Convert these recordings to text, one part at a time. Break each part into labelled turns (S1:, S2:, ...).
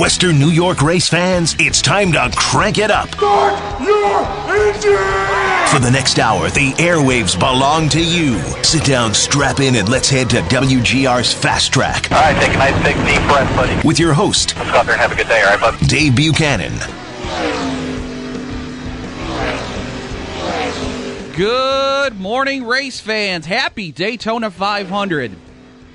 S1: Western New York race fans, it's time to crank it up.
S2: Start your engine!
S1: For the next hour, the airwaves belong to you. Sit down, strap in, and let's head to WGR's Fast Track.
S3: All right, take a nice big deep breath, buddy.
S1: With your host,
S3: Let's go out there and have a good day, all right, bud?
S1: Dave Buchanan.
S4: Good morning, race fans. Happy Daytona 500.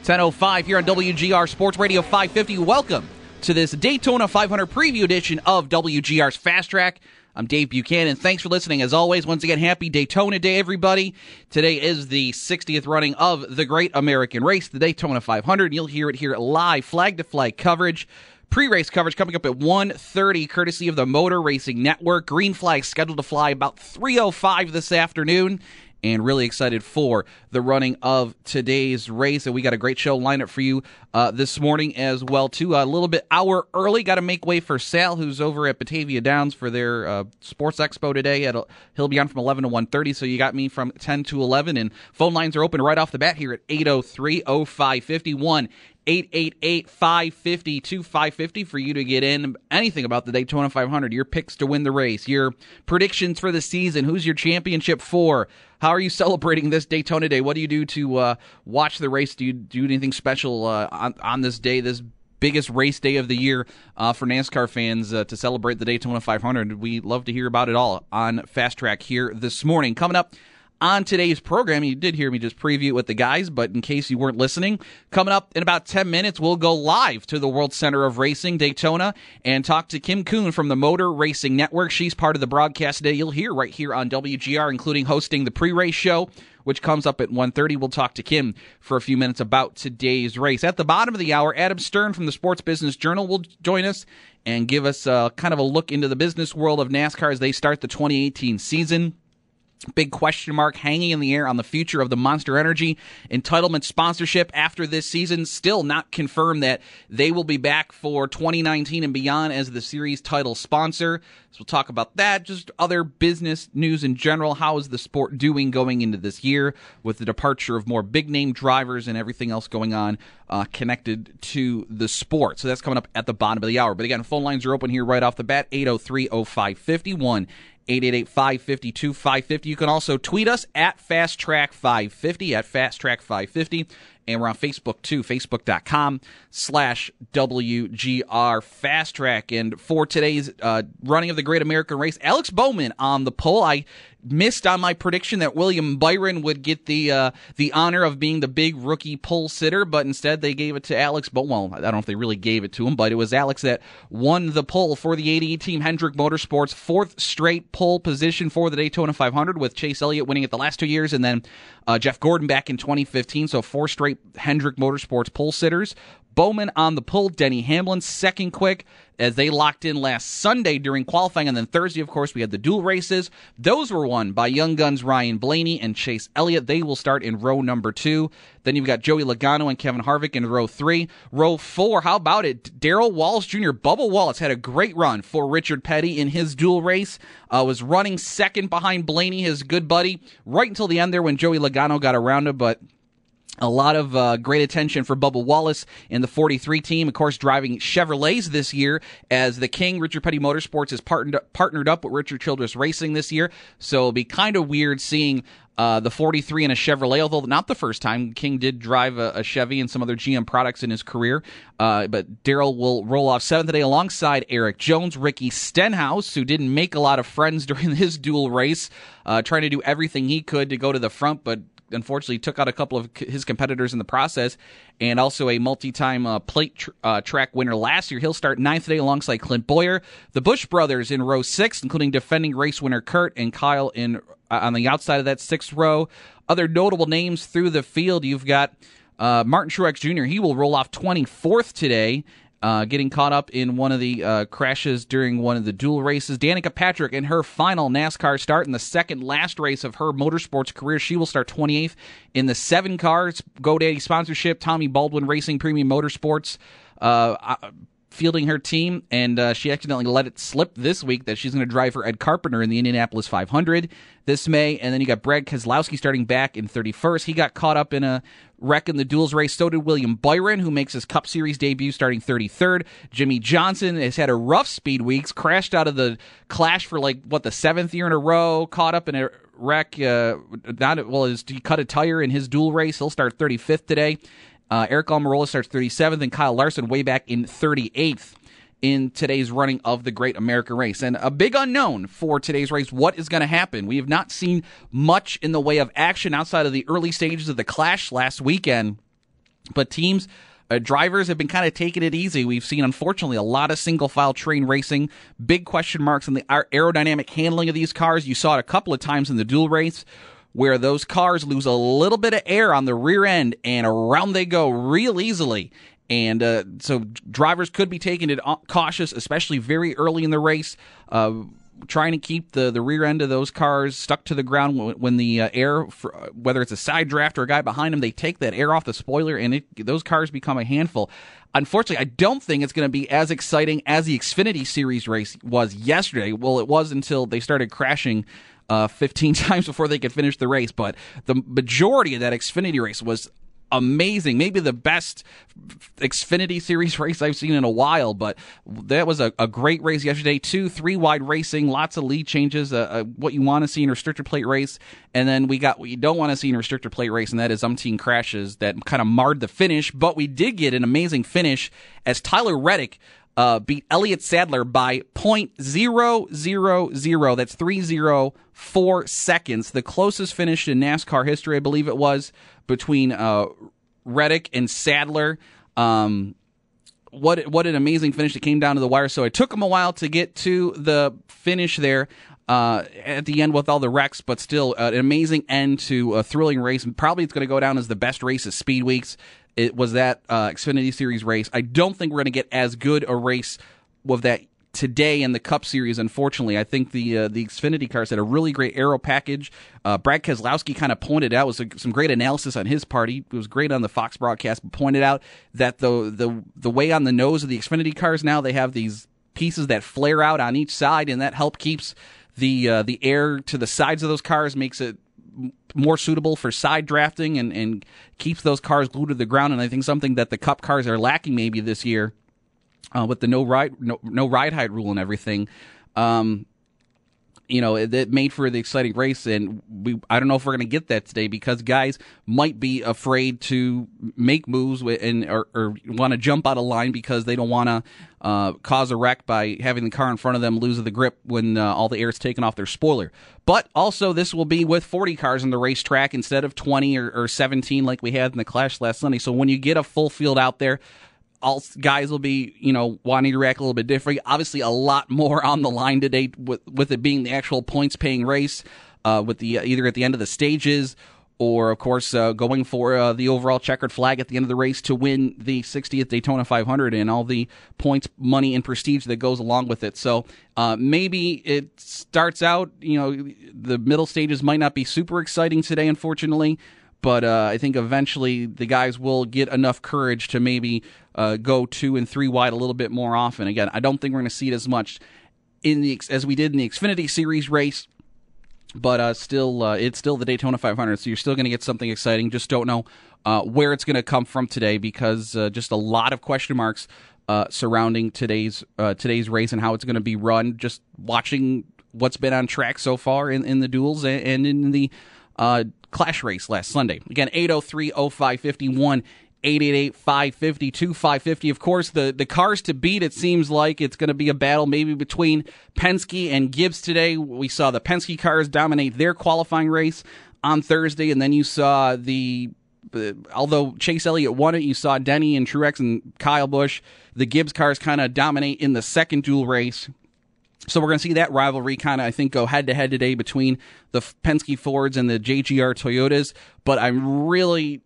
S4: 10.05 here on WGR Sports Radio 550. Welcome to this Daytona 500 preview edition of WGR's Fast Track. I'm Dave Buchanan. Thanks for listening. As always, once again, happy Daytona Day, everybody. Today is the 60th running of the Great American Race, the Daytona 500. You'll hear it here live, flag to flag coverage. Pre-race coverage coming up at 1.30, courtesy of the Motor Racing Network. Green flag scheduled to fly about 3.05 this afternoon and really excited for the running of today's race. And we got a great show lined up for you uh, this morning as well too. A little bit hour early. Got to make way for Sal, who's over at Batavia Downs for their uh, Sports Expo today. At he'll be on from 11 to 1:30. So you got me from 10 to 11, and phone lines are open right off the bat here at 803 0551. 888-550-2550 for you to get in anything about the Daytona 500, your picks to win the race, your predictions for the season, who's your championship for, how are you celebrating this Daytona Day? What do you do to uh, watch the race? Do you do anything special uh, on, on this day, this biggest race day of the year uh, for NASCAR fans uh, to celebrate the Daytona 500? We love to hear about it all on Fast Track here this morning. Coming up on today's program. You did hear me just preview it with the guys, but in case you weren't listening, coming up in about 10 minutes, we'll go live to the World Center of Racing, Daytona, and talk to Kim Coon from the Motor Racing Network. She's part of the broadcast today. You'll hear right here on WGR, including hosting the pre-race show which comes up at 1.30. We'll talk to Kim for a few minutes about today's race. At the bottom of the hour, Adam Stern from the Sports Business Journal will join us and give us a, kind of a look into the business world of NASCAR as they start the 2018 season. Big question mark hanging in the air on the future of the Monster Energy entitlement sponsorship after this season. Still not confirmed that they will be back for 2019 and beyond as the series title sponsor. So we'll talk about that. Just other business news in general. How is the sport doing going into this year with the departure of more big name drivers and everything else going on uh, connected to the sport? So that's coming up at the bottom of the hour. But again, phone lines are open here right off the bat 803 0551. 888-552-550. You can also tweet us at FastTrack550, at FastTrack550. And we're on Facebook too, facebook.com slash WGR Fast Track. And for today's uh, running of the Great American Race, Alex Bowman on the pole. I missed on my prediction that William Byron would get the uh, the honor of being the big rookie pole sitter, but instead they gave it to Alex. But well, I don't know if they really gave it to him, but it was Alex that won the pole for the 88 team Hendrick Motorsports, fourth straight pole position for the Daytona 500, with Chase Elliott winning it the last two years, and then uh, Jeff Gordon back in 2015. So four straight Hendrick Motorsports pole sitters. Bowman on the pull. Denny Hamlin second quick as they locked in last Sunday during qualifying. And then Thursday, of course, we had the duel races. Those were won by Young Guns Ryan Blaney and Chase Elliott. They will start in row number two. Then you've got Joey Logano and Kevin Harvick in row three. Row four, how about it? Darrell Wallace Jr., Bubba Wallace had a great run for Richard Petty in his duel race. Uh, was running second behind Blaney, his good buddy, right until the end there when Joey Logano got around him. But a lot of uh, great attention for Bubba Wallace in the 43 team, of course, driving Chevrolets this year as the King. Richard Petty Motorsports has partnered partnered up with Richard Childress Racing this year, so it'll be kind of weird seeing uh, the 43 in a Chevrolet, although not the first time. King did drive a, a Chevy and some other GM products in his career. Uh, but Darrell will roll off seventh today alongside Erik Jones, Ricky Stenhouse, who didn't make a lot of friends during his duel race, uh, trying to do everything he could to go to the front, but unfortunately took out a couple of his competitors in the process, and also a multi-time uh, plate tr- uh, track winner last year. He'll start ninth today alongside Clint Bowyer, The Busch brothers in row six, including defending race winner Kurt and Kyle in uh, on the outside of that sixth row. Other notable names through the field, you've got uh, Martin Truex Jr. He will roll off 24th today. Uh, getting caught up in one of the uh, crashes during one of the duel races. Danica Patrick in her final NASCAR start in the second last race of her motorsports career. She will start 28th in the seven cars GoDaddy sponsorship. Tommy Baldwin Racing Premium Motorsports. Uh, fielding her team, and uh, she accidentally let it slip this week that she's going to drive for Ed Carpenter in the Indianapolis 500 this May. And then you got Brad Keselowski starting back in 31st. He got caught up in a wreck in the duels race. So did William Byron, who makes his Cup Series debut starting 33rd. Jimmie Johnson has had a rough speed weeks, crashed out of the clash for like, what, the seventh year in a row, caught up in a wreck. Uh, not well, he cut a tire in his duel race. He'll start 35th today. Uh, Aric Almirola starts 37th, and Kyle Larson way back in 38th in today's running of the Great American Race. And a big unknown for today's race what is going to happen? We have not seen much in the way of action outside of the early stages of the clash last weekend, but teams. Uh, drivers have been kind of taking it easy. We've seen, unfortunately, a lot of single file train racing. Big question marks on the aerodynamic handling of these cars. You saw it a couple of times in the duel race where those cars lose a little bit of air on the rear end and around they go real easily. And uh, so drivers could be taking it cautious, especially very early in the race. Uh, trying to keep the, the rear end of those cars stuck to the ground when, the uh, air, for, uh, whether it's a side draft or a guy behind them, they take that air off the spoiler and it, those cars become a handful. Unfortunately, I don't think it's going to be as exciting as the Xfinity Series race was yesterday. Well, it was until they started crashing uh, 15 times before they could finish the race. But the majority of that Xfinity race was amazing. Maybe the best Xfinity Series race I've seen in a while, but that was a, a great race yesterday. Two, three wide racing, lots of lead changes, uh, uh, what you want to see in a restrictor plate race. And then we got what you don't want to see in a restrictor plate race, and that is umpteen crashes that kind of marred the finish. But we did get an amazing finish as Tyler Reddick uh, beat Elliott Sadler by point zero zero zero. That's three zero four seconds. The closest finish in NASCAR history, I believe it was, between uh, Reddick and Sadler. Um, what what an amazing finish! It came down to the wire, so it took him a while to get to the finish there. Uh, at the end with all the wrecks, but still uh, an amazing end to a thrilling race. And probably it's going to go down as the best race of Speed Weeks it was that uh, Xfinity Series race. I don't think we're going to get as good a race with that today in the Cup Series. Unfortunately, I think the uh, the Xfinity cars had a really great aero package. Uh, Brad Keselowski kind of pointed out was a, some great analysis on his part. He was great on the Fox broadcast, but pointed out that the the the way on the nose of the Xfinity cars now they have these pieces that flare out on each side, and that help keeps the uh, the air to the sides of those cars makes it more suitable for side drafting and, and keeps those cars glued to the ground. And I think something that the Cup cars are lacking maybe this year uh, with the no ride no, no ride height rule and everything. Um, you know, it, made for the exciting race, and we I don't know if we're going to get that today because guys might be afraid to make moves and or, or want to jump out of line because they don't want to uh, cause a wreck by having the car in front of them lose the grip when uh, all the air is taken off their spoiler. But also, this will be with 40 cars on the racetrack instead of 20 or, or 17 like we had in the Clash last Sunday. So when you get a full field out there, all guys will be, you know, wanting to react a little bit different. Obviously, a lot more on the line today with with it being the actual points paying race, uh, with the either at the end of the stages or of course uh, going for uh, the overall checkered flag at the end of the race to win the 60th Daytona 500 and all the points, money, and prestige that goes along with it. So uh, maybe it starts out, you know, the middle stages might not be super exciting today, unfortunately but uh, I think eventually the guys will get enough courage to maybe uh, go two and three wide a little bit more often. Again, I don't think we're going to see it as much in the as we did in the Xfinity Series race, but uh, still, uh, it's still the Daytona 500, so you're still going to get something exciting. Just don't know uh, where it's going to come from today because uh, just a lot of question marks. surrounding today's today's race and how it's going to be run, just watching what's been on track so far in, in the duels and, and in the uh, Clash race last Sunday. Again, 803 0551. 888-550-2550. Of course, the, the cars to beat, it seems like it's going to be a battle maybe between Penske and Gibbs today. We saw the Penske cars dominate their qualifying race on Thursday, and then you saw the uh, although Chase Elliott won it, you saw Denny and Truex and Kyle Busch. The Gibbs cars kind of dominate in the second duel race. So we're going to see that rivalry kind of, I think, go head to head today between the Penske Fords and the JGR Toyotas. But I'm really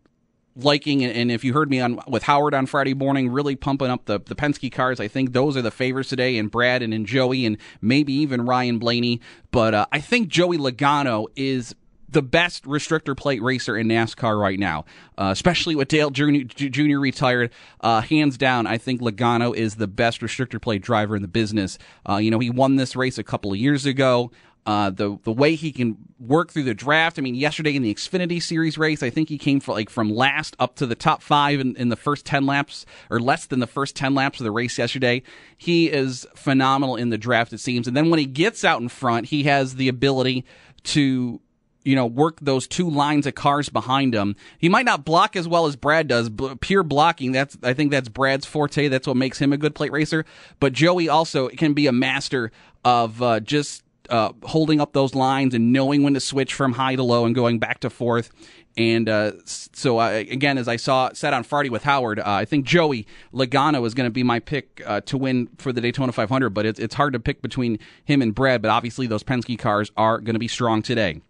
S4: liking, and if you heard me on with Howard on Friday morning, really pumping up the the Penske cars. I think those are the favorites today, and Brad and, and Joey, and maybe even Ryan Blaney. But uh, I think Joey Logano is the best restrictor plate racer in NASCAR right now, uh, especially with Dale Jr. Jr. retired. Uh, hands down, I think Logano is the best restrictor plate driver in the business. Uh, you know, he won this race a couple of years ago. Uh, the the way he can work through the draft. I mean, yesterday in the Xfinity Series race, I think he came from like from last up to the top five in, in the first ten laps, or less than the first ten laps of the race yesterday. He is phenomenal in the draft, it seems. And then when he gets out in front, he has the ability to you know, work those two lines of cars behind him. He might not block as well as Brad does. pure blocking, that's I think that's Brad's forte. That's what makes him a good plate racer. But Joey also can be a master of uh, just uh, holding up those lines and knowing when to switch from high to low and going back to fourth. And uh, so, again, as I saw said on Friday with Howard, uh, I think Joey Logano is going to be my pick uh, to win for the Daytona 500. But it's it's hard to pick between him and Brad. But obviously, those Penske cars are going to be strong today.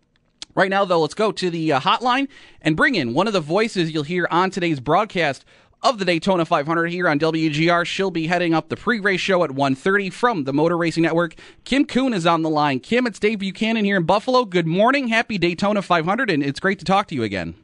S4: Right now, though, let's go to the uh, hotline and bring in one of the voices you'll hear on today's broadcast of the Daytona 500 here on WGR. She'll be heading up the pre-race show at 1.30 from the Motor Racing Network. Kim Coon is on the line. Kim, it's Dave Buchanan here in Buffalo. Good morning. Happy Daytona 500, and it's great to talk to you again.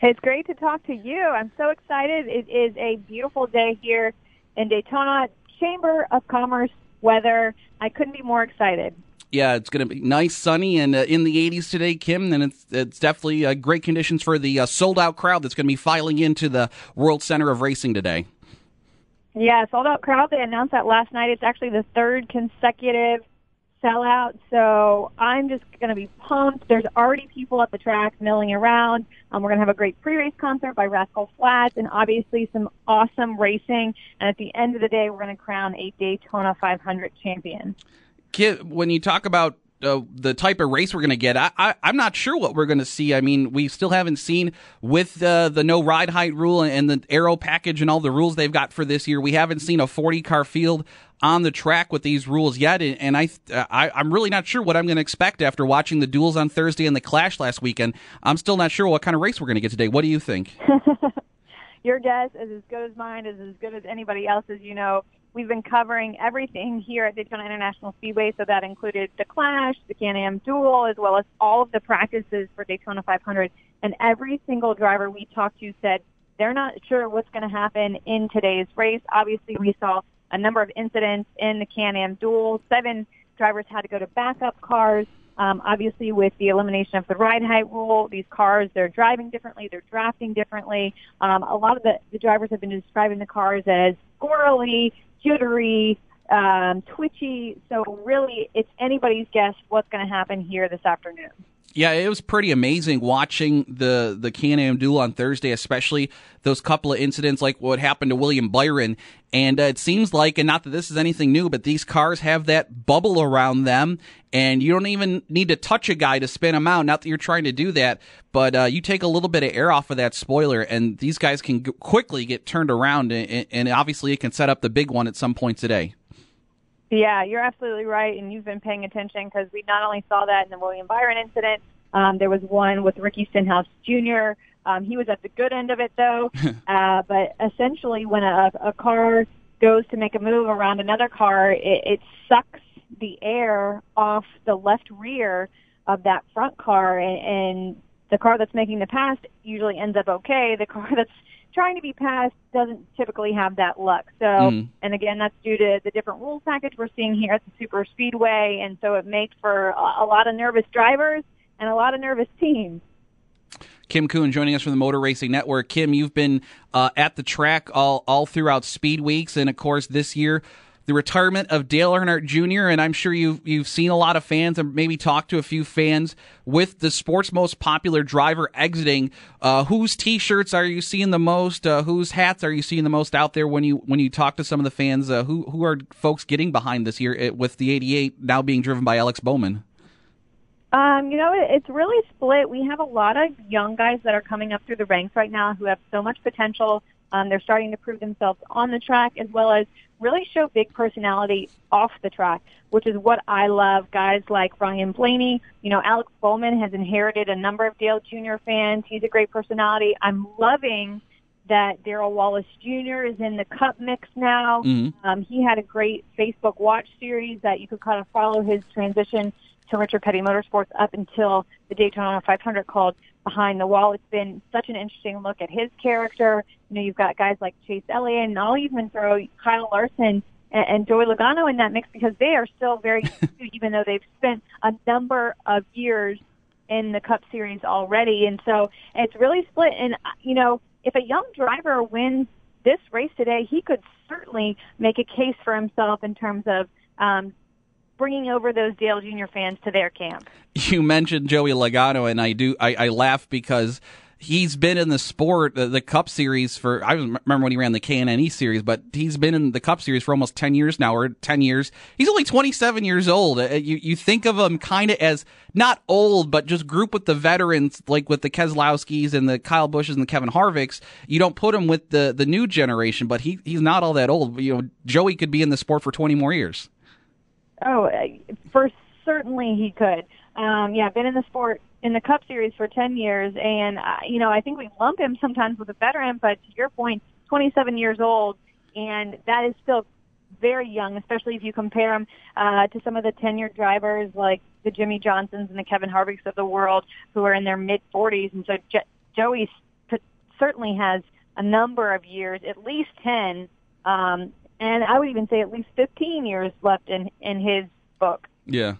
S5: It's great to talk to you. I'm so excited. It is a beautiful day here in Daytona. Chamber of Commerce weather. I couldn't be more excited
S4: yeah, it's going to be nice, sunny, and uh, in the 80s today, Kim. And it's it's definitely uh, great conditions for the uh, sold out crowd that's going to be filing into the World Center of Racing today.
S5: Yeah, sold out crowd. They announced that last night. It's actually the third consecutive sellout. So I'm just going to be pumped. There's already people at the track milling around. Um, we're going to have a great pre-race concert by Rascal Flatts and obviously some awesome racing. And at the end of the day, we're going to crown a Daytona 500 champion
S4: when you talk about uh, the type of race we're going to get, I, I, am not sure what we're going to see. I mean, we still haven't seen with uh, the no ride height rule and the aero package and all the rules they've got for this year. We haven't seen a 40 car field on the track with these rules yet, and I, I I'm really not sure what I'm going to expect after watching the duels on Thursday and the clash last weekend. I'm still not sure what kind of race we're going to get today. What do you think?
S5: Your guess is as good as mine, is as good as anybody else's. You know, We've been covering everything here at Daytona International Speedway, so that included the Clash, the Can-Am Duel, as well as all of the practices for Daytona 500. And every single driver we talked to said they're not sure what's going to happen in today's race. Obviously, we saw a number of incidents in the Can-Am Duel. Seven drivers had to go to backup cars. Um, obviously, with the elimination of the ride height rule, these cars, they're driving differently, they're drafting differently. Um, a lot of the, the drivers have been describing the cars as squirrely, jittery, um, twitchy. So really, it's anybody's guess what's going to happen here this afternoon.
S4: Yeah, it was pretty amazing watching the the Can-Am duel on Thursday, especially those couple of incidents like what happened to William Byron. And uh, it seems like, and not that this is anything new, but these cars have that bubble around them, and you don't even need to touch a guy to spin them out. Not that you're trying to do that, but uh, you take a little bit of air off of that spoiler, and these guys can g- quickly get turned around, and, and obviously it can set up the big one at some point today.
S5: Yeah, you're absolutely right, and you've been paying attention because we not only saw that in the William Byron incident, um, there was one with Ricky Stenhouse Jr. Um, he was at the good end of it though, uh, but essentially when a, a car goes to make a move around another car, it, it sucks the air off the left rear of that front car, and, and the car that's making the pass usually ends up okay. The car that's trying to be passed doesn't typically have that luck. So, mm. and again, that's due to the different rules package we're seeing here at the super speedway, and so it makes for a, lot of nervous drivers and a lot of nervous teams.
S4: Kim Coon joining us from the Motor Racing Network. Kim, you've been uh, at the track all all throughout Speed Weeks, and of course this year the retirement of Dale Earnhardt Jr. And I'm sure you've you've seen a lot of fans and maybe talked to a few fans with the sport's most popular driver exiting. Uh, whose T-shirts are you seeing the most? Uh, whose hats are you seeing the most out there when you when you talk to some of the fans? Uh, who who are folks getting behind this year with the 88 now being driven by Alex Bowman?
S5: Um, you know, it's really split. We have a lot of young guys that are coming up through the ranks right now who have so much potential Um, they're starting to prove themselves on the track as well as really show big personality off the track, which is what I love. Guys like Ryan Blaney, you know, Alex Bowman has inherited a number of Dale Jr. fans. He's a great personality. I'm loving that Darrell Wallace Jr. is in the Cup mix now.
S4: Mm-hmm.
S5: Um, he had a great Facebook Watch series that you could kind of follow his transition to Richard Petty Motorsports up until the Daytona 500 called Behind the Wall. It's been such an interesting look at his character. You know, you've got guys like Chase Elliott, and I'll even throw Kyle Larson and, and Joey Logano in that mix because they are still very even though they've spent a number of years in the Cup Series already. And so it's really split. And, uh, you know, if a young driver wins this race today, he could certainly make a case for himself in terms of um, bringing over those Dale Jr. fans to their camp.
S4: You mentioned Joey Logano, and I do I, I laugh because he's been in the sport, the, the Cup Series for. I remember when he ran the KNNE Series, but he's been in the Cup Series for almost ten years now, or ten years. He's only twenty seven years old. Uh, You you think of him kind of as not old, but just group with the veterans, like with the Keselowskis and the Kyle Busches and the Kevin Harvicks. You don't put him with the the new generation, but he he's not all that old. You know, Joey could be in the sport for twenty more years.
S5: Oh, uh, for certainly he could. Um, yeah, been in the sport in the Cup Series for 10 years, and uh, you know I think we lump him sometimes with a veteran, but to your point, 27 years old, and that is still very young, especially if you compare him uh, to some of the tenured drivers like the Jimmie Johnsons and the Kevin Harvicks of the world, who are in their mid 40s, and so Je- Joey certainly has a number of years, at least 10, um, and I would even say at least 15 years left in in his book.
S4: Yeah.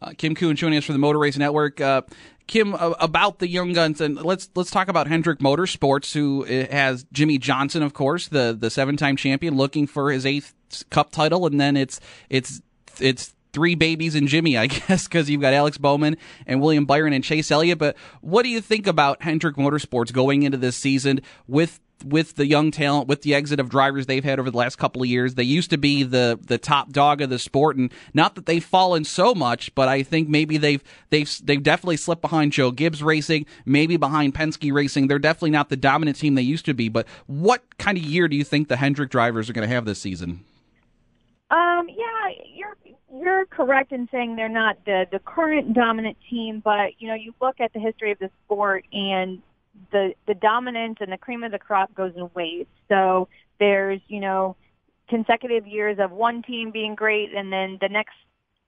S4: Uh, Kim Coon joining us for the Motor Race Network. Uh, Kim, uh, about the young guns, and let's let's talk about Hendrick Motorsports, who uh, has Jimmie Johnson, of course, the the seven time champion, looking for his eighth Cup title, and then it's it's it's three babies and Jimmy, I guess, because you've got Alex Bowman and William Byron and Chase Elliott. But what do you think about Hendrick Motorsports going into this season with with the young talent, with the exit of drivers they've had over the last couple of years. They used to be the the top dog of the sport, and not that they've fallen so much, but I think maybe they've they've they've definitely slipped behind Joe Gibbs Racing, maybe behind Penske Racing. They're definitely not the dominant team they used to be. But what kind of year do you think the Hendrick drivers are going to have this season?
S5: Um, yeah, you're you're correct in saying they're not the the current dominant team, but you know you look at the history of the sport and the the dominance and the cream of the crop goes in waves. So there's you know consecutive years of one team being great, and then the next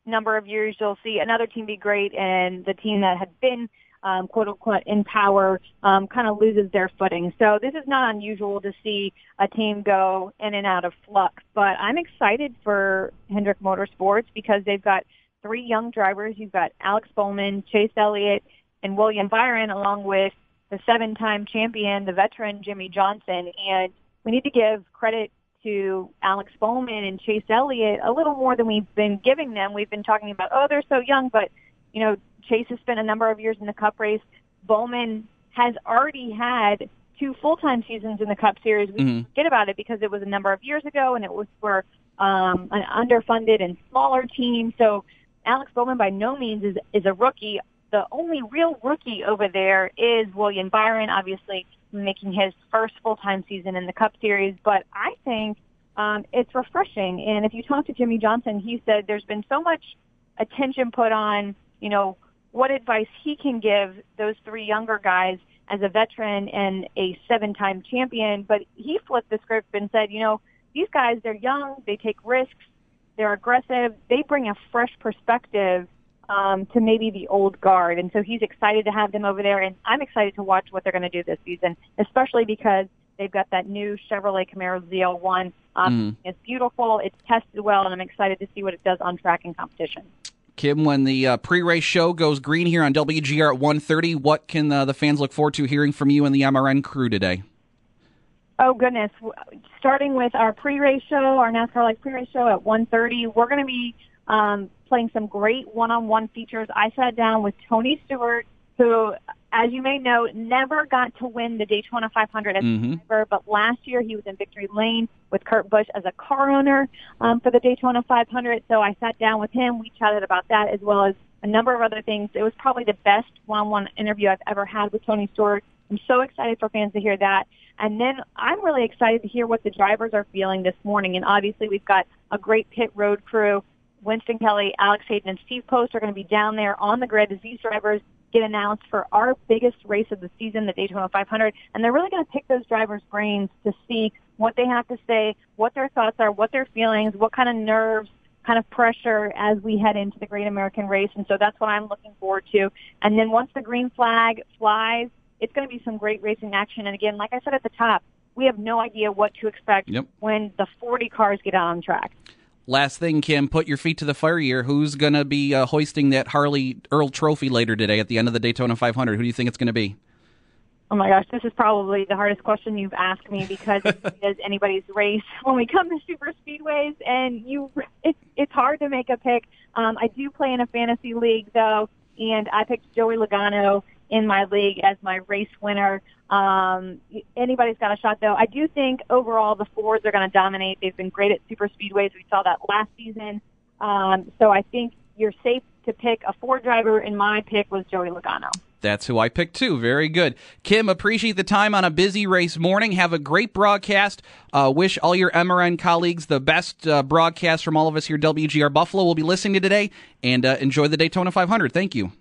S5: number of years you'll see another team be great, and the team that had been um, quote unquote in power um, kind of loses their footing. So this is not unusual to see a team go in and out of flux. But I'm excited for Hendrick Motorsports because they've got three young drivers. You've got Alex Bowman, Chase Elliott, and William Byron, along with the seven-time champion, the veteran Jimmie Johnson. And we need to give credit to Alex Bowman and Chase Elliott a little more than we've been giving them. We've been talking about, oh, they're so young, but you know, Chase has spent a number of years in the Cup race. Bowman has already had two full-time seasons in the Cup Series. We
S4: Mhm.
S5: forget about it because it was a number of years ago, and it was for um, an underfunded and smaller team. So Alex Bowman by no means is is a rookie. The only real rookie over there is William Byron, obviously making his first full-time season in the Cup Series. But I think um, it's refreshing. And if you talk to Jimmie Johnson, he said there's been so much attention put on, you know, what advice he can give those three younger guys as a veteran and a seven-time champion. But he flipped the script and said, you know, these guys, they're young, they take risks, they're aggressive, they bring a fresh perspective um, to maybe the old guard. And so he's excited to have them over there, and I'm excited to watch what they're going to do this season, especially because they've got that new Chevrolet Camaro ZL1. Um, It's beautiful, it's tested well, and I'm excited to see what it does on track and competition.
S4: Kim, when the uh, pre-race show goes green here on WGR at 1.30, what can uh, the fans look forward to hearing from you and the MRN crew today?
S5: Oh goodness! Starting with our pre-race show, our NASCAR Live pre-race show at 1:30, we're going to be um, playing some great one-on-one features. I sat down with Tony Stewart, who, as you may know, never got to win the Daytona 500 as
S4: Mhm.
S5: a driver, but last year he was in victory lane with Kurt Busch as a car owner um, for the Daytona 500. So I sat down with him. We chatted about that as well as a number of other things. It was probably the best one-on-one interview I've ever had with Tony Stewart. I'm so excited for fans to hear that. And then I'm really excited to hear what the drivers are feeling this morning. And obviously we've got a great pit road crew. Winston Kelley, Alex Hayden, and Steve Post are going to be down there on the grid as these drivers get announced for our biggest race of the season, the Daytona 500. And they're really going to pick those drivers' brains to see what they have to say, what their thoughts are, what their feelings, what kind of nerves, kind of pressure as we head into the Great American Race. And so that's what I'm looking forward to. And then once the green flag flies, it's going to be some great racing action. And again, like I said at the top, we have no idea what to expect
S4: Yep.
S5: when the 40 cars get out on track.
S4: Last thing, Kim, put your feet to the fire here. Who's going to be uh, hoisting that Harley Earl Trophy later today at the end of the Daytona 500? Who do you think it's going to be?
S5: Oh my gosh, this is probably the hardest question you've asked me because it is anybody's race when we come to super speedways, and you it's it's hard to make a pick. Um, I do play in a fantasy league though, and I picked Joey Logano in my league as my race winner. Um, anybody's got a shot though. I do think overall the Fords are going to dominate. They've been great at super speedways. We saw that last season. Um, so I think you're safe to pick a Ford driver, and my pick was Joey Logano.
S4: That's who I picked too. Very good. Kim, appreciate the time on a busy race morning. Have a great broadcast. Uh, wish all your MRN colleagues the best uh, broadcast from all of us here WGR Buffalo. We'll be listening to today and uh, enjoy the Daytona 500. Thank you.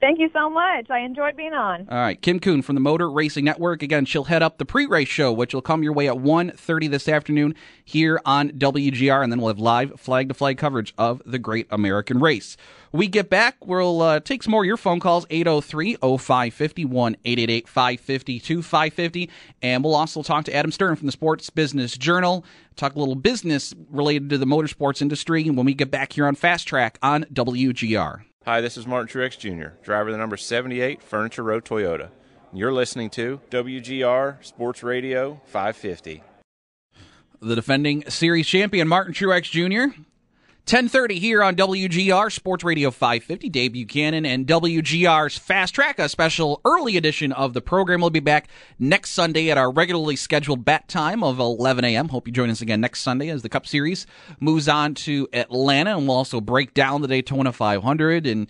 S5: Thank you so much. I enjoyed being on.
S4: All right, Kim Coon from the Motor Racing Network. Again, she'll head up the pre-race show, which will come your way at 1.30 this afternoon here on WGR, and then we'll have live flag-to-flag coverage of the Great American Race. We get back, we'll uh, take some more of your phone calls, 803-0550, 1-888-550-2550, and we'll also talk to Adam Stern from the Sports Business Journal, talk a little business related to the motorsports industry when we get back here on Fast Track on WGR.
S6: Hi, this is Martin Truex Jr., driver of the number 78 Furniture Row Toyota. You're listening to WGR Sports Radio 550.
S4: The defending series champion Martin Truex Jr. 10:30 here on WGR Sports Radio 550. Dave Buchanan and WGR's Fast Track, a special early edition of the program. We'll be back next Sunday at our regularly scheduled bat time of 11 a.m. Hope you join us again next Sunday as the Cup Series moves on to Atlanta, and we'll also break down the Daytona 500. And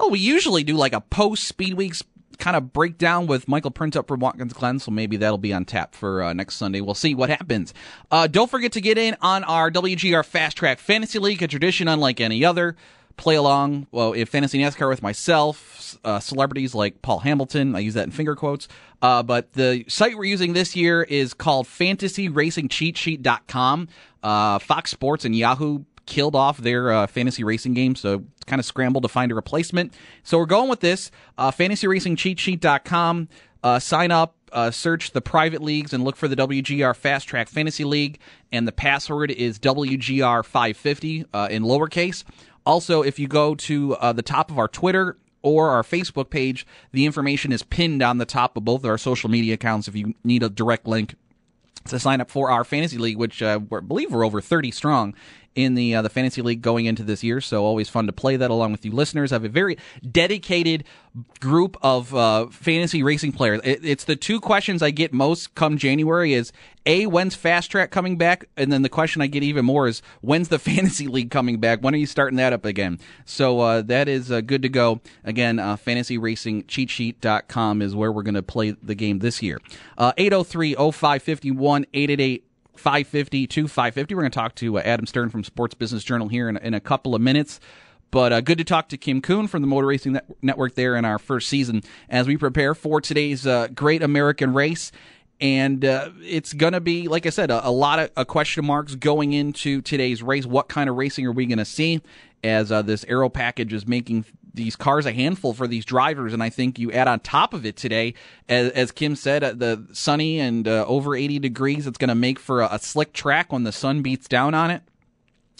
S4: oh, we usually do like a post Speed Weeks kind of breakdown with Michael Printup from Watkins Glen, so maybe that'll be on tap for uh, next Sunday. We'll see what happens. Uh, don't forget to get in on our WGR Fast Track Fantasy League, a tradition unlike any other. Play along, well, if fantasy NASCAR with myself, uh, celebrities like Paul Hamilton. I use that in finger quotes. Uh, but the site we're using this year is called FantasyRacingCheatSheet.com. Uh, Fox Sports and Yahoo killed off their uh, fantasy racing game, so it's kind of scrambled to find a replacement. So we're going with this uh, fantasyracingcheatsheet.com. Uh, sign up, uh, search the private leagues, and look for the WGR Fast Track Fantasy League. And the password is WGR550 uh, in lowercase. Also, if you go to uh, the top of our Twitter or our Facebook page, the information is pinned on the top of both of our social media accounts if you need a direct link to sign up for our fantasy league, which uh, I believe we're over 30 strong in the uh, the fantasy league going into this year. So always fun to play that along with you listeners. I have a very dedicated group of uh, fantasy racing players. It, it's the two questions I get most come January is a when's fast track coming back, and then the question I get even more is when's the fantasy league coming back? When are you starting that up again? So uh, that is uh, good to go. Again, uh, fantasyracingcheatsheet.com is where we're going to play the game this year. Uh, 803 0551 888 550 to 550. We're going to talk to uh, Adam Stern from Sports Business Journal here in, in a couple of minutes. But uh, good to talk to Kim Coon from the Motor Racing Net- Network there in our first season as we prepare for today's uh, Great American Race. And uh, it's going to be, like I said, a, a lot of uh, question marks going into today's race. What kind of racing are we going to see as uh, this aero package is making these cars a handful for these drivers? And I think you add on top of it today, as, as Kim said, uh, the sunny and uh, over 80 degrees, it's going to make for a, a slick track when the sun beats down on it.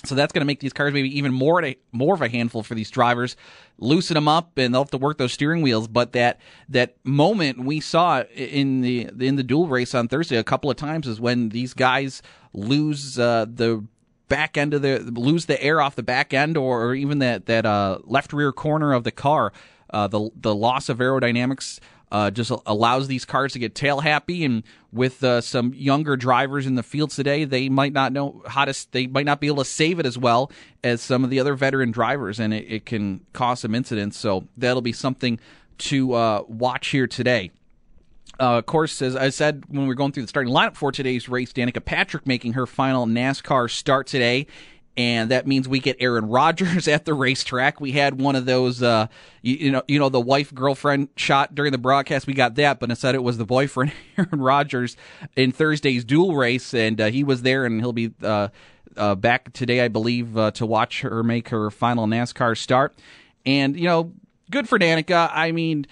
S4: So that's going to make these cars maybe even more more of a handful for these drivers. Loosen them up, and they'll have to work those steering wheels. But that that moment we saw in the in the duel race on Thursday a couple of times is when these guys lose uh, the back end of the lose the air off the back end, or, or even that that uh, left rear corner of the car. Uh, the the loss of aerodynamics uh, just allows these cars to get tail happy. And with uh, some younger drivers in the fields today, they might not know how to. They might not be able to save it as well as some of the other veteran drivers, and it, it can cause some incidents. So that'll be something to uh, watch here today. Uh, of course, as I said when we were going through the starting lineup for today's race, Danica Patrick making her final NASCAR start today and that means we get Aaron Rodgers at the racetrack. We had one of those, uh, you, you, know, you know, the wife girlfriend shot during the broadcast. We got that, but instead it was the boyfriend, Aaron Rodgers, in Thursday's duel race, and uh, he was there, and he'll be uh, uh back today, I believe, uh, to watch her make her final NASCAR start. And you know, good for Danica. I mean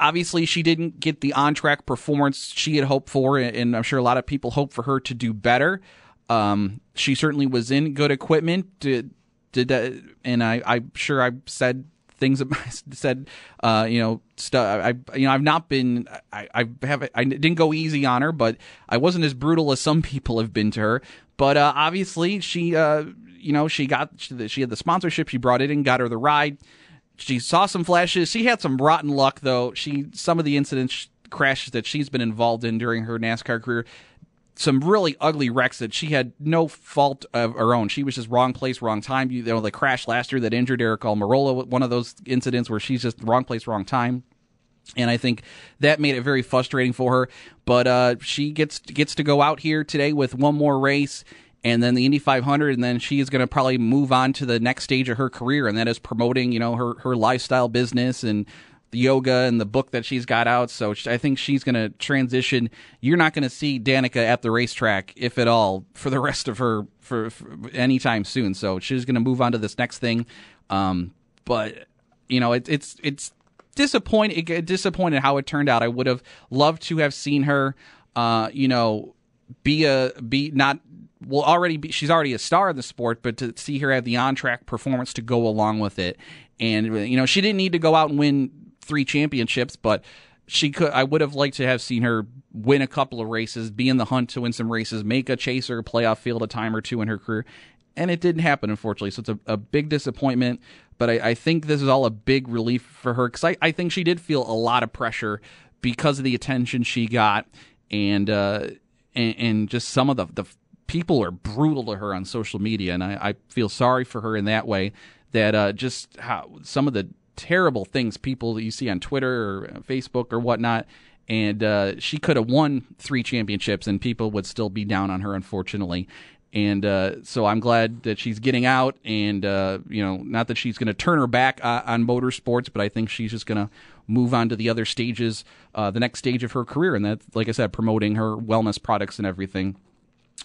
S4: obviously she didn't get the on track performance she had hoped for, and I'm sure a lot of people hope for her to do better. Um, she certainly was in good equipment. Did, did and I, I'm sure I've said things said, uh, you know, stuff. I, you know, I've not been, I, I have, I didn't go easy on her, but I wasn't as brutal as some people have been to her. But uh, obviously, she, uh, you know, she got, she had the sponsorship. She brought it in, got her the ride. She saw some flashes. She had some rotten luck, though. She some of the incidents crashes that she's been involved in during her NASCAR career some really ugly wrecks that she had no fault of her own. She was just wrong place, wrong time. You know, the crash last year that injured Aric Almirola, one of those incidents where she's just wrong place, wrong time. And I think that made it very frustrating for her. But uh, she gets gets to go out here today with one more race and then the Indy 500, and then she is going to probably move on to the next stage of her career, and that is promoting, you know, her her lifestyle business and the yoga and the book that she's got out. So I think she's going to transition. You're not going to see Danica at the racetrack, if at all, for the rest of her for, for anytime soon. So she's going to move on to this next thing. Um, but you know, it, it's it's disappointing. Disappointed how it turned out. I would have loved to have seen her. Uh, you know, be a be not will already be she's already a star in the sport, but to see her have the on track performance to go along with it. And you know, she didn't need to go out and win three championships, but she could. I would have liked to have seen her win a couple of races, be in the hunt to win some races, make a chaser playoff field a time or two in her career, and it didn't happen, unfortunately. So it's a, a big disappointment. But I, I, think this is all a big relief for her because I, I, think she did feel a lot of pressure because of the attention she got, and uh, and, and, just some of the the people are brutal to her on social media, and I, I feel sorry for her in that way. That uh, just how some of the terrible things people that you see on Twitter or Facebook or whatnot. And uh, she could have won three championships, and people would still be down on her, unfortunately. And uh, so I'm glad that she's getting out, and uh, you know, not that she's going to turn her back uh, on motorsports, but I think she's just going to move on to the other stages, uh, the next stage of her career, and that, like I said, promoting her wellness products and everything.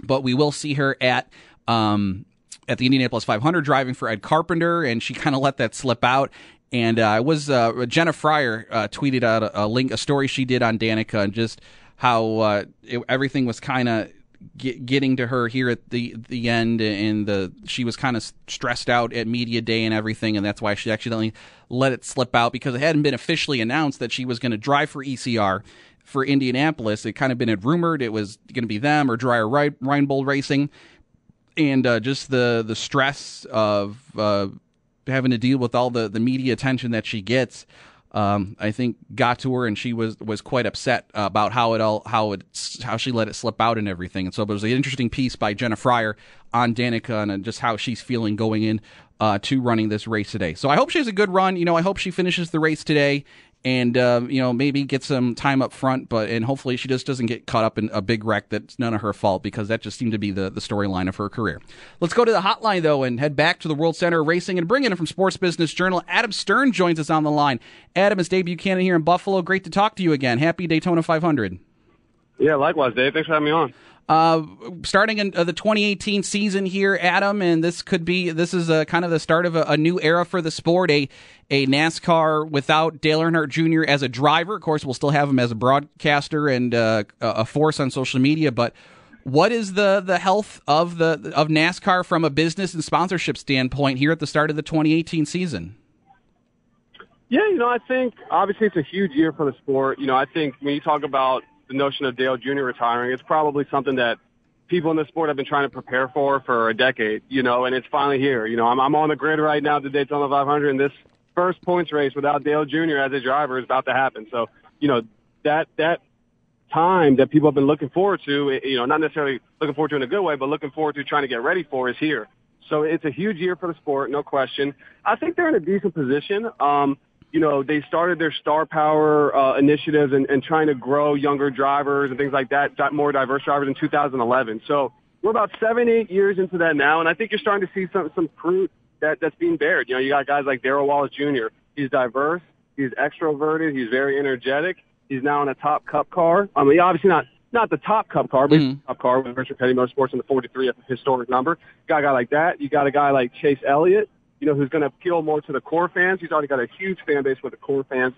S4: But we will see her at um, at the Indianapolis 500 driving for Ed Carpenter, and she kind of let that slip out. And uh, I was uh, Jenna Fryer uh, tweeted out a, a, link, a story she did on Danica, and just how uh, it, everything was kind of get, getting to her here at the the end, and the she was kind of stressed out at media day and everything, and that's why she accidentally let it slip out because it hadn't been officially announced that she was going to drive for ECR for Indianapolis. It kind of been rumored it was going to be them or Dreyer Reinbold Racing, and uh, just the the stress of uh, having to deal with all the, the media attention that she gets, um, I think got to her, and she was was quite upset about how it all how it how she let it slip out and everything. And so it was an interesting piece by Jenna Fryer on Danica and just how she's feeling going in uh, to running this race today. So I hope she has a good run. You know, I hope she finishes the race today and uh, you know maybe get some time up front, but and hopefully she just doesn't get caught up in a big wreck that's none of her fault because that just seemed to be the the storyline of her career. Let's go to the hotline though and head back to the World Center of Racing and bring in from Sports Business Journal. Adam Stern joins us on the line. Adam is Dave Buchanan here in Buffalo. Great to talk to you again. Happy Daytona 500.
S7: Yeah, likewise, Dave. Thanks for having me on.
S4: Uh, starting in uh, the 2018 season here, Adam, and this could be this is a, kind of the start of a, a, new era for the sport. A a NASCAR without Dale Earnhardt Jr. as a driver. Of course, we'll still have him as a broadcaster and uh, a force on social media. But what is the the health of the of NASCAR from a business and sponsorship standpoint here at the start of the 2018 season?
S7: Yeah, you know, I think obviously it's a huge year for the sport. You know, I think when you talk about the notion of Dale Jr. retiring. It's probably something that people in the sport have been trying to prepare for for a decade, you know, and it's finally here. You know, I'm, I'm on the grid right now at the Daytona 500, and this first points race without Dale Jr. as a driver is about to happen. So, you know, that that time that people have been looking forward to, you know, not necessarily looking forward to in a good way, but looking forward to trying to get ready for is here. So it's a huge year for the sport, no question. I think they're in a decent position. Um, you know, they started their star power uh, initiatives and, and trying to grow younger drivers and things like that, more diverse drivers in 2011. So we're about seven, eight years into that now, and I think you're starting to see some some fruit that that's being bared. You know, you got guys like Darrell Wallace Jr. He's diverse, he's extroverted, he's very energetic. He's now in a top Cup car. I mean, obviously not not the top Cup car, but mm-hmm. Cup car with Richard Petty Motorsports in the 43, a historic number. Got a guy like that. You got a guy like Chase Elliott, you know, who's going to appeal more to the core fans. He's already got a huge fan base with the core fans.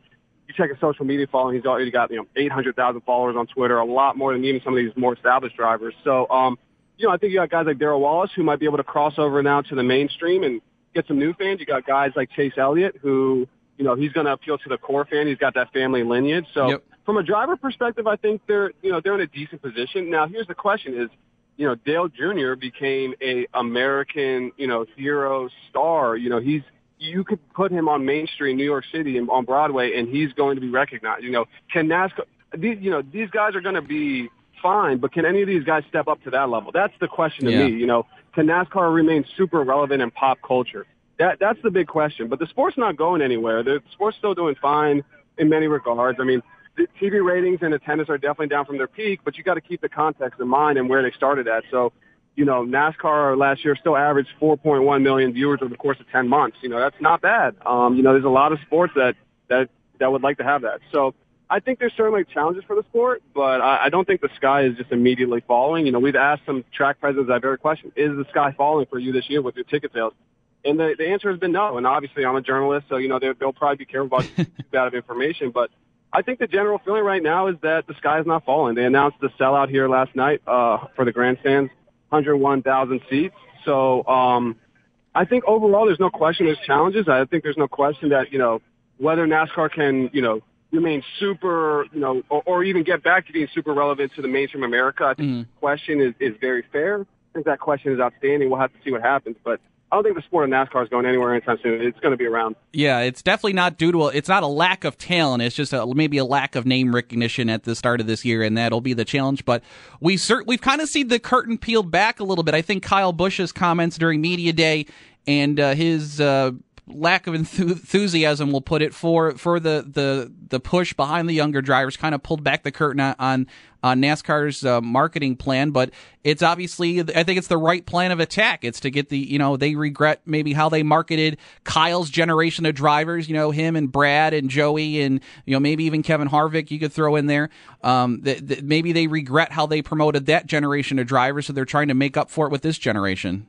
S7: You check his social media following, he's already got, you know, 800,000 followers on Twitter, a lot more than even some of these more established drivers. So, um, you know, I think you got guys like Darrell Wallace who might be able to cross over now to the mainstream and get some new fans. You got guys like Chase Elliott who, you know, he's going to appeal to the core fan. He's got that family lineage. So yep. from a driver perspective, I think they're, you know, they're in a decent position. Now, here's the question is, you know, Dale Jr. became a American, you know, hero star. You know, he's, you could put him on Main Street in New York City and on Broadway and he's going to be recognized. You know, can NASCAR, these, you know, these guys are going to be fine, but can any of these guys step up to that level? That's the question to yeah. me. You know, can NASCAR remain super relevant in pop culture? That that's the big question. But the sport's not going anywhere. The sport's still doing fine in many regards. I mean, the TV ratings and attendance are definitely down from their peak, but you got to keep the context in mind and where they started at. So, you know, NASCAR last year still averaged 4.1 million viewers over the course of 10 months. You know, that's not bad. Um, you know, there's a lot of sports that that that would like to have that. So, I think there's certainly challenges for the sport, but I, I don't think the sky is just immediately falling. You know, we've asked some track presidents that very question: Is the sky falling for you this year with your ticket sales? And the, the answer has been no. And obviously, I'm a journalist, so you know they'll probably be careful about that of information. But I think the general feeling right now is that the sky is not falling. They announced the sellout here last night uh, for the grandstands, 101,000 seats. So um, I think overall, there's no question there's challenges. I think there's no question that you know whether NASCAR can you know remain super, you know, or, or, even get back to being super relevant to the mainstream America. I think mm. the question is, is very fair. I think that question is outstanding. We'll have to see what happens, but I don't think the sport of NASCAR is going anywhere anytime soon. It's going to be around.
S4: Yeah, it's definitely not due to a, it's not a lack of talent. It's just a, maybe a lack of name recognition at the start of this year, and that'll be the challenge. But we cert, we've kind of seen the curtain peeled back a little bit. I think Kyle Busch's comments during media day and uh, his uh, lack of enthusiasm, we'll put it, for for the the the push behind the younger drivers, kind of pulled back the curtain on on NASCAR's uh, marketing plan. But it's obviously, I think it's the right plan of attack. It's to get the you know they regret maybe how they marketed Kyle's generation of drivers. You know him and Brad and Joey and you know maybe even Kevin Harvick you could throw in there. Um, that, that maybe they regret how they promoted that generation of drivers, so they're trying to make up for it with this generation.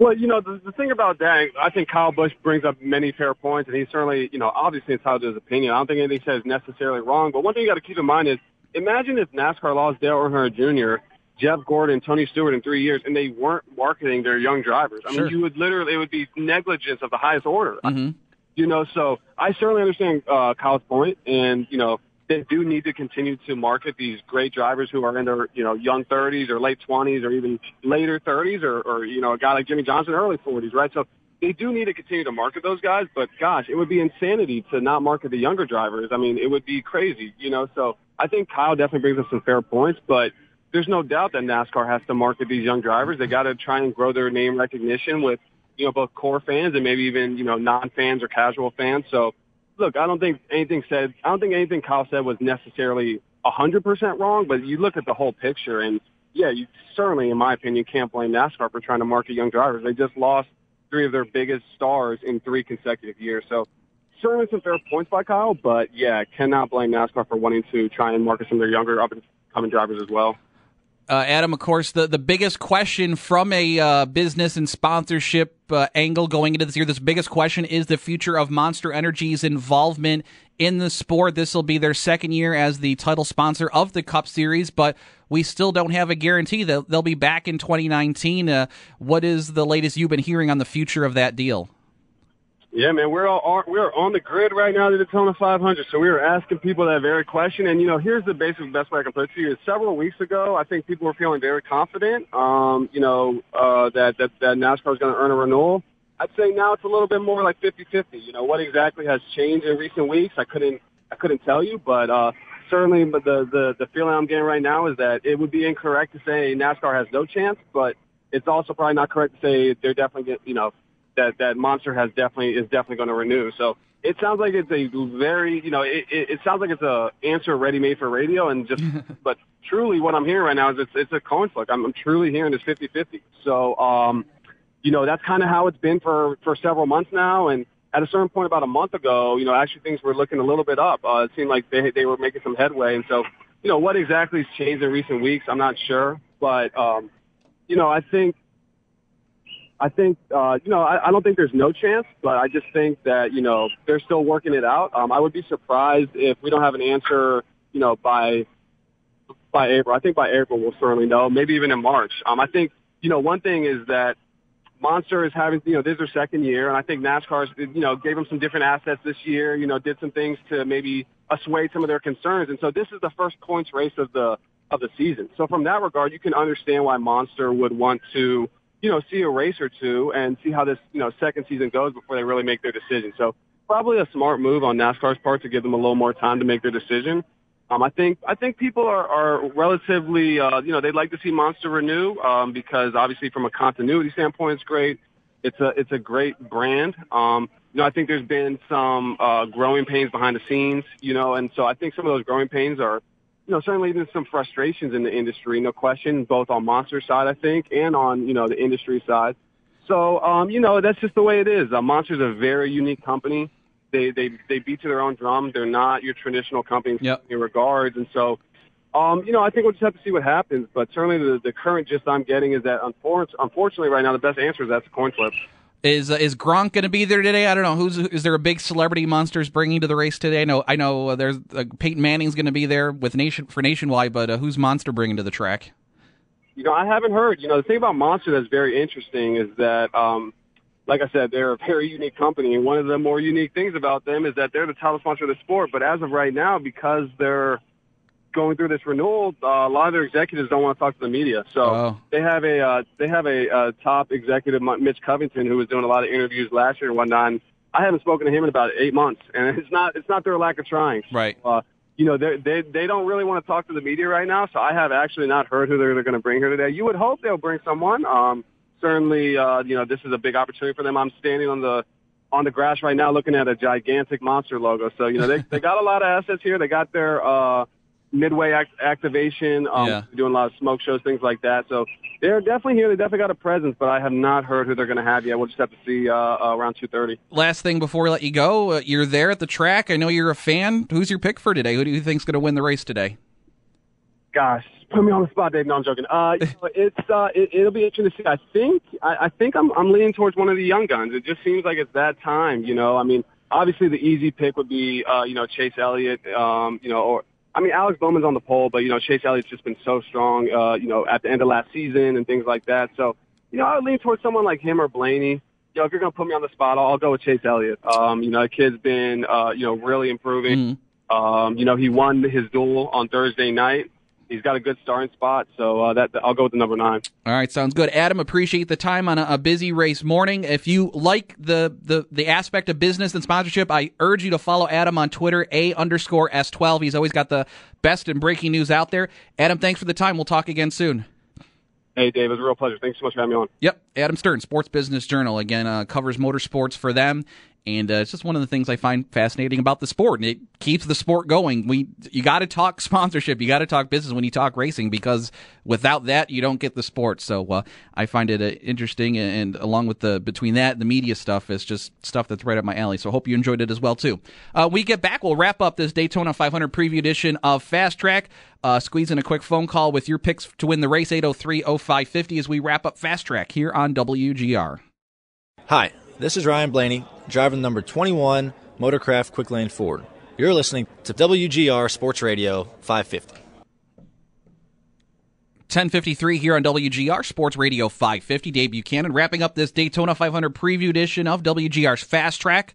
S7: Well, you know, the, the thing about that, I think Kyle Busch brings up many fair points, and he's certainly, you know, obviously entitled to his opinion. I don't think anything he says is necessarily wrong. But one thing you got to keep in mind is, imagine if NASCAR lost Dale Earnhardt Jr., Jeff Gordon, Tony Stewart in three years, and they weren't marketing their young drivers. I sure. mean, you would literally, it would be negligence of the highest order.
S4: Mm-hmm.
S7: You know, so I certainly understand uh, Kyle's point, and you know, they do need to continue to market these great drivers who are in their, you know, young 30s or late 20s or even later 30s or, or, you know, a guy like Jimmie Johnson, early 40s, right? So they do need to continue to market those guys, but gosh, it would be insanity to not market the younger drivers. I mean, it would be crazy, you know, so I think Kyle definitely brings up some fair points, but there's no doubt that NASCAR has to market these young drivers. They got to try and grow their name recognition with, you know, both core fans and maybe even, you know, non-fans or casual fans. So look, I don't think anything said, I don't think anything Kyle said was necessarily a hundred percent wrong, but you look at the whole picture and yeah, you certainly, in my opinion, can't blame NASCAR for trying to market young drivers. They just lost three of their biggest stars in three consecutive years. So certainly some fair points by Kyle, but yeah, cannot blame NASCAR for wanting to try and market some of their younger up and coming drivers as well.
S4: Uh, Adam, of course, the, the biggest question from a uh, business and sponsorship uh, angle going into this year, this biggest question is the future of Monster Energy's involvement in the sport. This will be their second year as the title sponsor of the Cup Series, but we still don't have a guarantee that they'll be back in 2019. Uh, what is the latest you've been hearing on the future of that deal?
S7: Yeah, man, we're all we're on the grid right now to Daytona 500. So we were asking people that very question, and you know, here's the basic best way I can put it to you: is several weeks ago, I think people were feeling very confident, um, you know, uh, that that that NASCAR is going to earn a renewal. I'd say now it's a little bit more like 50-50. You know, what exactly has changed in recent weeks? I couldn't I couldn't tell you, but uh, certainly, but the the the feeling I'm getting right now is that it would be incorrect to say NASCAR has no chance, but it's also probably not correct to say they're definitely get, you know that that Monster has definitely is definitely going to renew. So it sounds like it's a very, you know, it, it, it sounds like it's a answer ready made for radio, and just, but truly, what I'm hearing right now is it's it's a coin flip. I'm, I'm truly hearing it's 50-50. So, um, you know, that's kind of how it's been for for several months now, and at a certain point about a month ago, you know, actually things were looking a little bit up. Uh, it seemed like they they were making some headway, and so, you know, what exactly has changed in recent weeks, I'm not sure, but um, you know, I think I think, uh, you know, I, I don't think there's no chance, but I just think that, you know, they're still working it out. Um, I would be surprised if we don't have an answer, you know, by, by April. I think by April we'll certainly know, maybe even in March. Um, I think, you know, one thing is that Monster is having, you know, this is their second year, and I think NASCAR, you know, gave them some different assets this year, you know, did some things to maybe assuage some of their concerns. And so this is the first points race of the, of the season. So from that regard, you can understand why Monster would want to, you know, see a race or two and see how this, you know, second season goes before they really make their decision. So probably a smart move on NASCAR's part to give them a little more time to make their decision. Um, I think I think people are, are relatively, uh, you know, they'd like to see Monster renew um, because obviously from a continuity standpoint, it's great. It's a it's a great brand. Um, you know, I think there's been some uh, growing pains behind the scenes, you know, and so I think some of those growing pains are you know, certainly there's some frustrations in the industry, no question, both on Monster side, I think, and on, you know, the industry side. So, um, you know, that's just the way it is. Uh, Monster's a very unique company. They, they, they beat to their own drum. They're not your traditional company
S4: yep.
S7: in regards. And so, um, you know, I think we'll just have to see what happens. But certainly the, the current gist I'm getting is that unfortunately right now the best answer is that's a coin flip.
S4: Is uh, is Gronk going to be there today? I don't know. Who's is there a big celebrity monsters bringing to the race today? I know I know uh, there's uh, Peyton Manning's going to be there with nation for nationwide, but uh, who's Monster bringing to the track?
S7: You know, I haven't heard. You know, the thing about Monster that's very interesting is that, um, like I said, they're a very unique company, and one of the more unique things about them is that they're the title sponsor of the sport. But as of right now, because they're going through this renewal, uh, a lot of their executives don't want to talk to the media. So
S4: oh.
S7: they have a uh, they have a, a top executive, Mitch Covington, who was doing a lot of interviews last year and whatnot. And I haven't spoken to him in about eight months, and it's not it's not their lack of trying.
S4: Right.
S7: Uh, you know, they they they don't really want to talk to the media right now. So I have actually not heard who they're, they're going to bring here today. You would hope they'll bring someone. Um, certainly, uh, you know, this is a big opportunity for them. I'm standing on the on the grass right now, looking at a gigantic monster logo. So you know, they they got a lot of assets here. They got their uh, midway act- activation, um,
S4: Yeah.
S7: doing a lot of smoke shows, things like that. So they're definitely here. They definitely got a presence, but I have not heard who they're going to have yet. We'll just have to see uh, uh, around two thirty.
S4: Last thing before we let you go, uh, you're there at the track. I know you're a fan. Who's your pick for today? Who do you think's going to win the race today?
S7: Gosh, put me on the spot, Dave. No, I'm joking. Uh, you know, it's uh, it, it'll be interesting to see. I think I, I think I'm I'm leaning towards one of the young guns. It just seems like it's that time. You know, I mean, obviously the easy pick would be uh, you know Chase Elliott. Um, you know, or I mean Alex Bowman's on the pole, but you know Chase Elliott's just been so strong. Uh, you know, at the end of last season and things like that. So you know, I would lean towards someone like him or Blaney. You know, if you're going to put me on the spot, I'll, I'll go with Chase Elliott. Um, you know, the kid's been uh, you know really improving. Um, you know, he won his duel on Thursday night. He's got a good starting spot, so uh, that I'll go with the number nine.
S4: All right, sounds good. Adam, appreciate the time on a, a busy race morning. If you like the, the the aspect of business and sponsorship, I urge you to follow Adam on Twitter, a underscore s twelve. He's always got the best and breaking news out there. Adam, thanks for the time. We'll talk again soon.
S7: Hey, Dave, it was a real pleasure. Thanks so much for having me on.
S4: Yep, Adam Stern, Sports Business Journal, again uh, covers motorsports for them, and uh, it's just one of the things I find fascinating about the sport. And it keeps the sport going. We you got to talk sponsorship, you got to talk business when you talk racing because without that you don't get the sport. So uh, I find it uh, interesting, and along with the between that and the media stuff, is just stuff that's right up my alley. So I hope you enjoyed it as well too. Uh, we get back, we'll wrap up this Daytona 500 preview edition of Fast Track. Uh, squeeze in a quick phone call with your picks to win the race 803 0550 as we wrap up Fast Track here on WGR.
S8: Hi, this is Ryan Blaney, driving number 21 Motorcraft Quick Lane Ford. You're listening to WGR Sports Radio 550.
S4: 1053 here on WGR Sports Radio 550. Dave Buchanan wrapping up this Daytona 500 preview edition of WGR's Fast Track.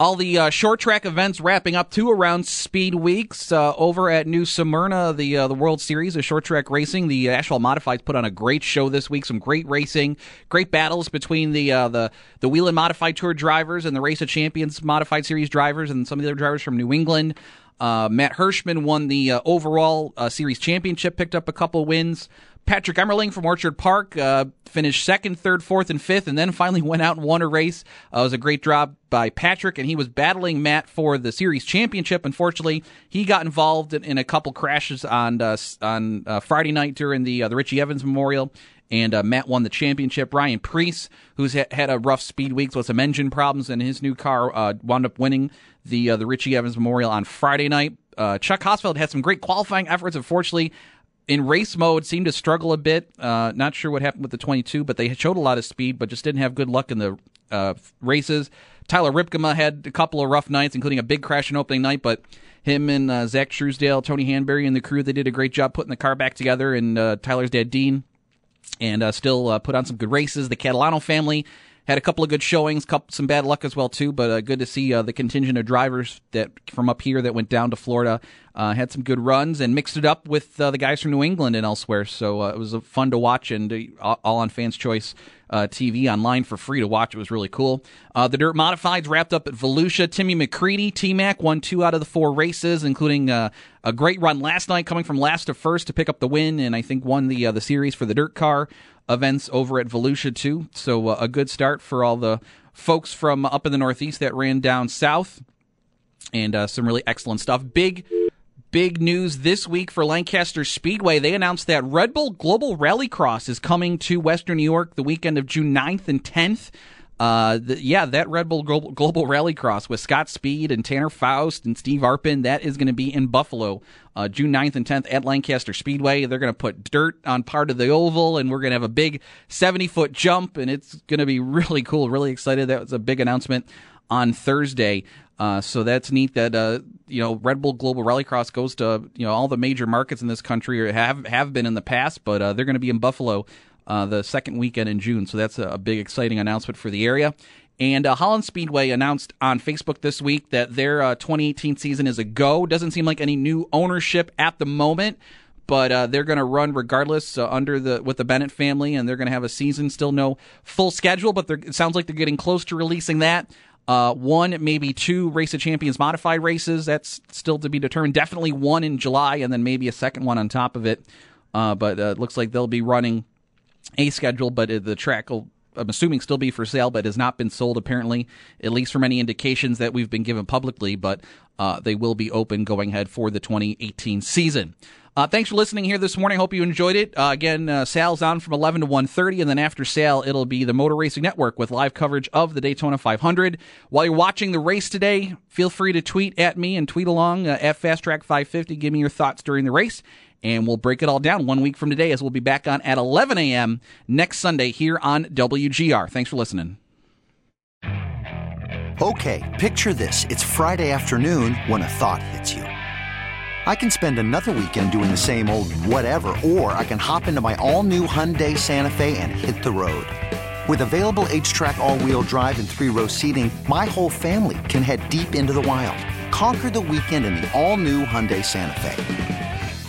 S4: All the uh, short track events wrapping up two around Speed Weeks uh, over at New Smyrna, the uh, the World Series of short track racing. The Asphalt Modifieds put on a great show this week. Some great racing, great battles between the uh, the the Whelen Modified Tour drivers and the Race of Champions Modified Series drivers, and some of the other drivers from New England. Uh, Matt Hirschman won the uh, overall series championship, picked up a couple wins. Patrick Emmerling from Orchard Park uh, finished second, third, fourth, and fifth, and then finally went out and won a race. Uh, it was a great job by Patrick, and he was battling Matt for the series championship. Unfortunately, he got involved in, in a couple crashes on uh, on uh, Friday night during the uh, the Richie Evans Memorial. And uh, Matt won the championship. Ryan Preece, who's ha- had a rough speed week with some engine problems in his new car, wound up winning the the Richie Evans Memorial on Friday night. Chuck Hossfeld had some great qualifying efforts. Unfortunately, in race mode seemed to struggle a bit. Uh, not sure what happened with the 22, but they showed a lot of speed, but just didn't have good luck in the uh, races. Tyler Rypkema had a couple of rough nights, including a big crash in opening night, but him and uh, Zach Truesdale, Tony Hanberry, and the crew, they did a great job putting the car back together, and uh, Tyler's dad, Dean, and uh, still uh, put on some good races. The Catalano family had a couple of good showings, couple, some bad luck as well too. But uh, good to see uh, the contingent of drivers that from up here that went down to Florida uh, had some good runs and mixed it up with uh, the guys from New England and elsewhere. So uh, it was fun to watch and uh, all on Fans Choice TV online for free to watch. It was really cool. the Dirt Modifieds wrapped up at Volusia. Timmy McCreadie, T Mac, won two out of the four races, including a great run last night, coming from last to first to pick up the win, and I think won the the series for the Dirt Car events over at Volusia too. So uh, a good start for all the folks from up in the Northeast that ran down south, and uh, some really excellent stuff. Big. Big news this week for Lancaster Speedway. They announced that Red Bull Global Rallycross is coming to Western New York the weekend of June 9th and 10th. Uh, the, yeah, that Red Bull Global, Global Rallycross with Scott Speed and Tanner Faust and Steve Arpin, that is going to be in Buffalo uh, June 9th and 10th at Lancaster Speedway. They're going to put dirt on part of the oval, and we're going to have a big 70 foot jump, and it's going to be really cool. Really excited. That was a big announcement on Thursday. Uh, so that's neat that uh, you know Red Bull Global Rallycross goes to you know all the major markets in this country or have have been in the past, but uh, they're going to be in Buffalo uh, the second weekend in June. So that's a, big exciting announcement for the area. And uh, Holland Speedway announced on Facebook this week that their uh, 2018 season is a go. Doesn't seem like any new ownership at the moment, but uh, they're going to run regardless uh, under the with the Bennett family, and they're going to have a season. Still no full schedule, but it sounds like they're getting close to releasing that. Uh, one, maybe two Race of Champions modified races. That's still to be determined. Definitely one in July, and then maybe a second one on top of it. Uh, but it looks like they'll be running a schedule, but the track will I'm assuming still be for Sal, but has not been sold apparently, at least from any indications that we've been given publicly. But uh, they will be open going ahead for the 2018 season. Uh, thanks for listening here this morning. Hope you enjoyed it. Uh, again, uh, Sal's on from 11 to 1.30, and then after sale, it'll be the Motor Racing Network with live coverage of the Daytona 500. While you're watching the race today, feel free to tweet at me and tweet along uh, at Fast Track 550. Give me your thoughts during the race and we'll break it all down one week from today as we'll be back on at 11 a.m. next Sunday here on WGR. Thanks for listening.
S9: Okay, picture this. It's Friday afternoon when a thought hits you. I can spend another weekend doing the same old whatever, or I can hop into my all new Hyundai Santa Fe and hit the road. With available HTRAC, all wheel drive, and three row seating, my whole family can head deep into the wild. Conquer the weekend in the all new Hyundai Santa Fe.